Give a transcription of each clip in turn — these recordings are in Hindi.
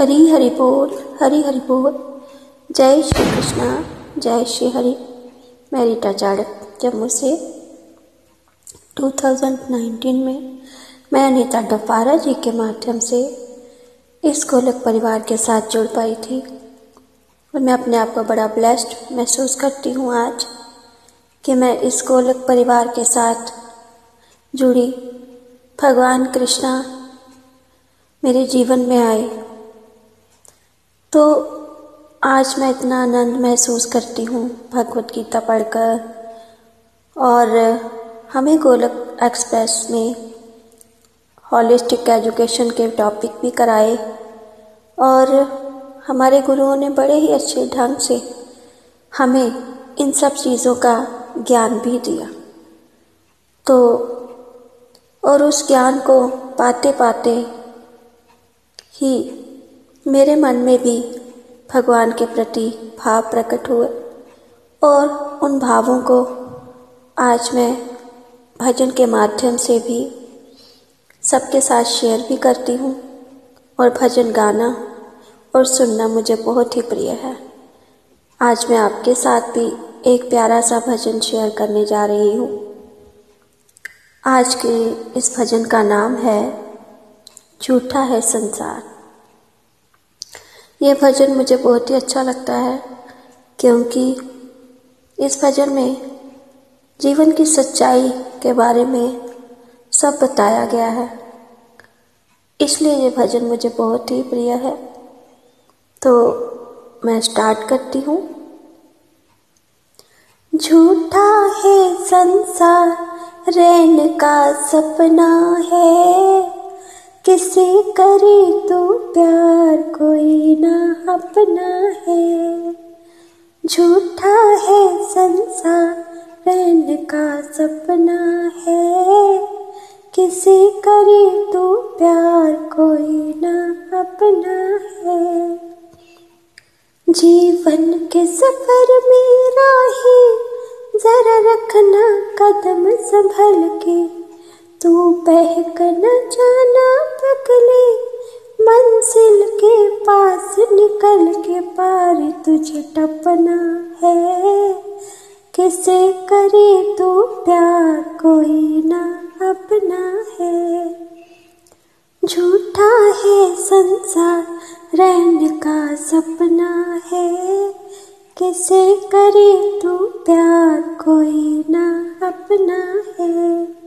हरी हरि बोल, हरी हरि बोल। जय श्री कृष्णा, जय श्री हरि। मैं रीटा चाड़क जम्मू से 2019 में मैं अनीता डफारा जी के माध्यम से इस गोलक परिवार के साथ जुड़ पाई थी, और मैं अपने आप को बड़ा ब्लेस्ड महसूस करती हूँ आज कि मैं इस गोलक परिवार के साथ जुड़ी। भगवान कृष्णा मेरे जीवन में आए। तो आज मैं इतना आनंद महसूस करती हूँ भगवत गीता पढ़कर। और हमें गोलक एक्सप्रेस में हॉलिस्टिक एजुकेशन के टॉपिक भी कराए। और हमारे गुरुओं ने बड़े ही अच्छे ढंग से हमें इन सब चीज़ों का ज्ञान भी दिया। तो और उस ज्ञान को पाते पाते ही मेरे मन में भी भगवान के प्रति भाव प्रकट हुए और उन भावों को आज मैं भजन के माध्यम से भी सबके साथ शेयर भी करती हूँ और भजन गाना और सुनना मुझे बहुत ही प्रिय है। आज मैं आपके साथ भी एक प्यारा सा भजन शेयर करने जा रही हूँ। आज के इस भजन का नाम है, झूठा है संसार। ये भजन मुझे बहुत ही अच्छा लगता है, क्योंकि इस भजन में जीवन की सच्चाई के बारे में सब बताया गया है। इसलिए ये भजन मुझे बहुत ही प्रिय है। तो मैं स्टार्ट करती हूँ। झूठा है संसार, रैन का सपना है। किसे करे तो प्यार कोई ना अपना है। झूठा है संसार, रहन का सपना है। किसे करे तो प्यार कोई ना अपना है। जीवन के सफ़र में राही, जरा रखना कदम संभल के तू बहक न जाना पगले, मंजिल के पास निकल के पार तुझे टपना है। किसे करे तू प्यार कोई ना अपना है। झूठा है संसार, रहने का सपना है। किसे करे तू प्यार कोई ना अपना है।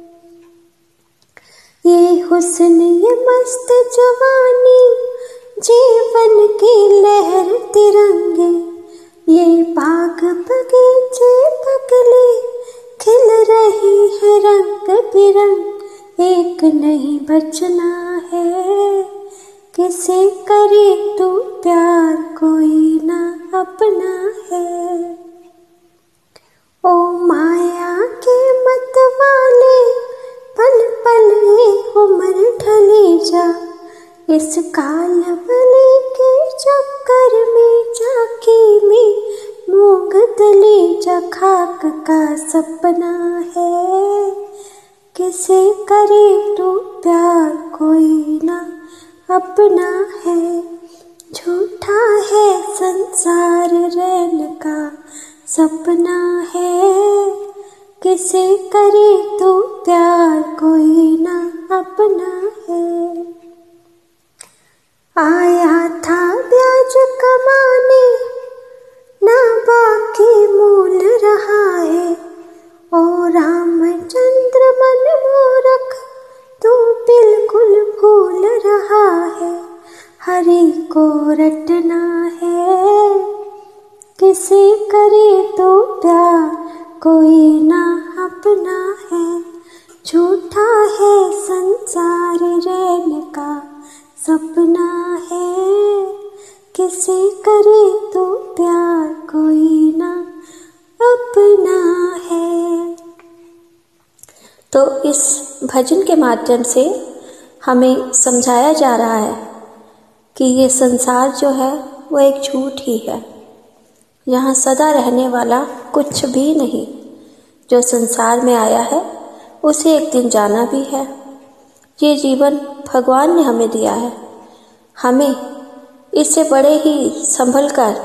ये हुस्न ये मस्त जवानी, जीवन की लहर तिरंगे। ये बाग बगीचे पगले, खिल रही है रंग बिरंग। एक नहीं बचना है, किसे करे तू प्यार, कोई ना अपना है। ओ माया के मत वाले पल उम्र ढली जा। इस काल बले के चक्कर में जाकी में मूंग दली जा। खाक का सपना है, किसे करे तो प्यार? कोई ना अपना है। झूठा है संसार रहने का सपना है। किसे करे तो प्यार कोई ना अपना है। आया था ब्याज कमाने, ना बाकी मूल रहा है। ओ रामचंद्र मन मोरख, तू बिल्कुल भूल रहा है। हरि को रटना है, किसी करे तो प्यार कोई ना अपना है। झूठा है संसार रहने का सपना है। किसी करे तो प्यार कोई ना अपना है। तो इस भजन के माध्यम से हमें समझाया जा रहा है कि ये संसार जो है, वो एक झूठ ही है। यहाँ सदा रहने वाला कुछ भी नहीं। जो संसार में आया है, उसे एक दिन जाना भी है। ये जीवन भगवान ने हमें दिया है। हमें इसे बड़े ही संभल कर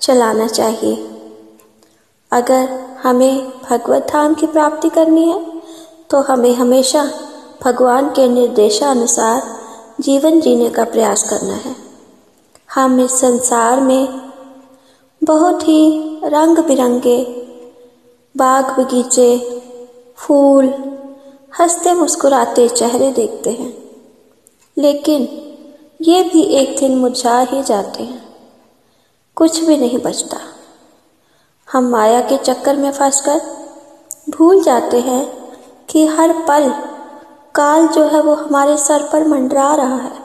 चलाना चाहिए। अगर हमें भगवत धाम की प्राप्ति करनी है तो हमें हमेशा भगवान के निर्देशानुसार जीवन जीने का प्रयास करना है। हम इस संसार में बहुत ही रंग बिरंगे बाग बगीचे, फूल, हँसते मुस्कुराते चेहरे देखते हैं। लेकिन ये भी एक दिन मुरझा ही जाते हैं। कुछ भी नहीं बचता। हम माया के चक्कर में फंसकर भूल जाते हैं कि हर पल, काल जो है वो हमारे सर पर मंडरा रहा है।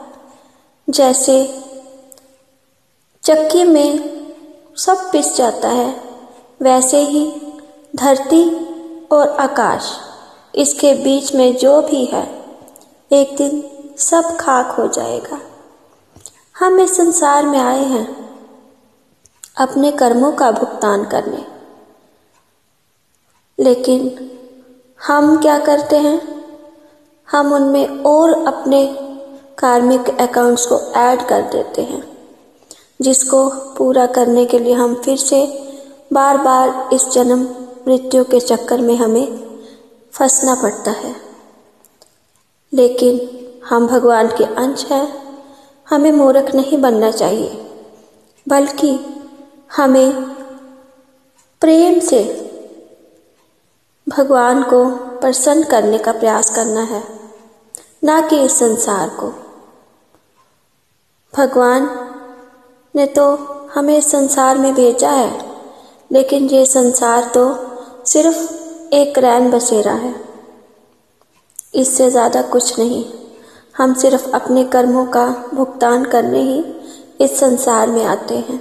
जैसे चक्की में सब पिस जाता है। वैसे ही धरती और आकाश इसके बीच में जो भी है, एक दिन सब खाक हो जाएगा। हम इस संसार में आए हैं अपने कर्मों का भुगतान करने। लेकिन हम क्या करते हैं? हम उनमें और अपने कार्मिक अकाउंट्स को ऐड कर देते हैं। जिसको पूरा करने के लिए हम फिर से बार बार इस जन्म मृत्यु के चक्कर में हमें फंसना पड़ता है। लेकिन हम भगवान के अंश हैं, हमें मूर्ख नहीं बनना चाहिए, बल्कि हमें प्रेम से भगवान को प्रसन्न करने का प्रयास करना है, ना कि इस संसार को। भगवान ने तो हमें संसार में भेजा है, लेकिन ये संसार तो सिर्फ़ एक रैन बसेरा है। इससे ज़्यादा कुछ नहीं, हम सिर्फ़ अपने कर्मों का भुगतान करने ही इस संसार में आते हैं।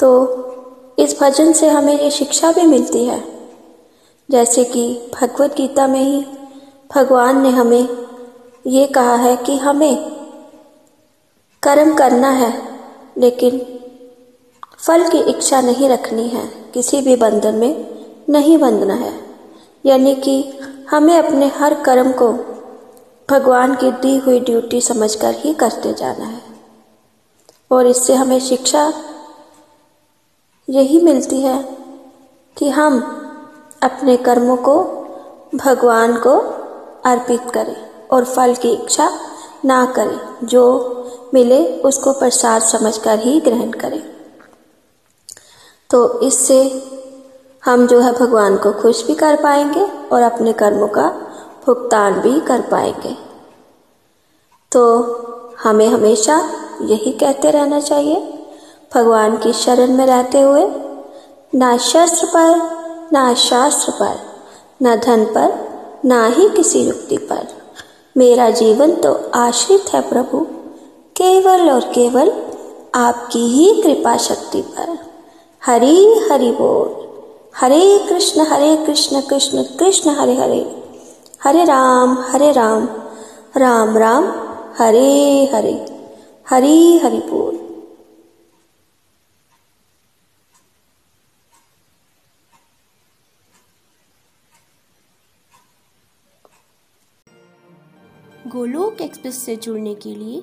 तो इस भजन से हमें ये शिक्षा भी मिलती है, जैसे कि भगवत गीता में ही भगवान ने हमें ये कहा है कि हमें कर्म करना है, लेकिन फल की इच्छा नहीं रखनी है। किसी भी बंधन में नहीं बंधना है। यानी कि हमें अपने हर कर्म को भगवान की दी हुई ड्यूटी समझकर ही करते जाना है। और इससे हमें शिक्षा यही मिलती है कि हम अपने कर्मों को भगवान को अर्पित करें और फल की इच्छा ना करें, जो मिले, उसको प्रसाद समझकर ही ग्रहण करें। तो इससे हम जो है भगवान को खुश भी कर पाएँगे और अपने कर्मों का भुगतान भी कर पाएँगे। तो हमें हमेशा यही कहते रहना चाहिए, भगवान की शरण में रहते हुए, ना शस्त्र पर, ना शास्त्र पर, न धन पर, ना ही किसी युक्ति पर। मेरा जीवन तो आश्रित है प्रभु। केवल और केवल आपकी ही कृपा शक्ति पर। हरि हरि बोल। हरे कृष्ण हरे कृष्ण कृष्ण कृष्ण, हरे हरे। हरे राम हरे राम। राम राम, हरे हरे। हरि हरि बोल। गोलोक एक्सप्रेस से जुड़ने के लिए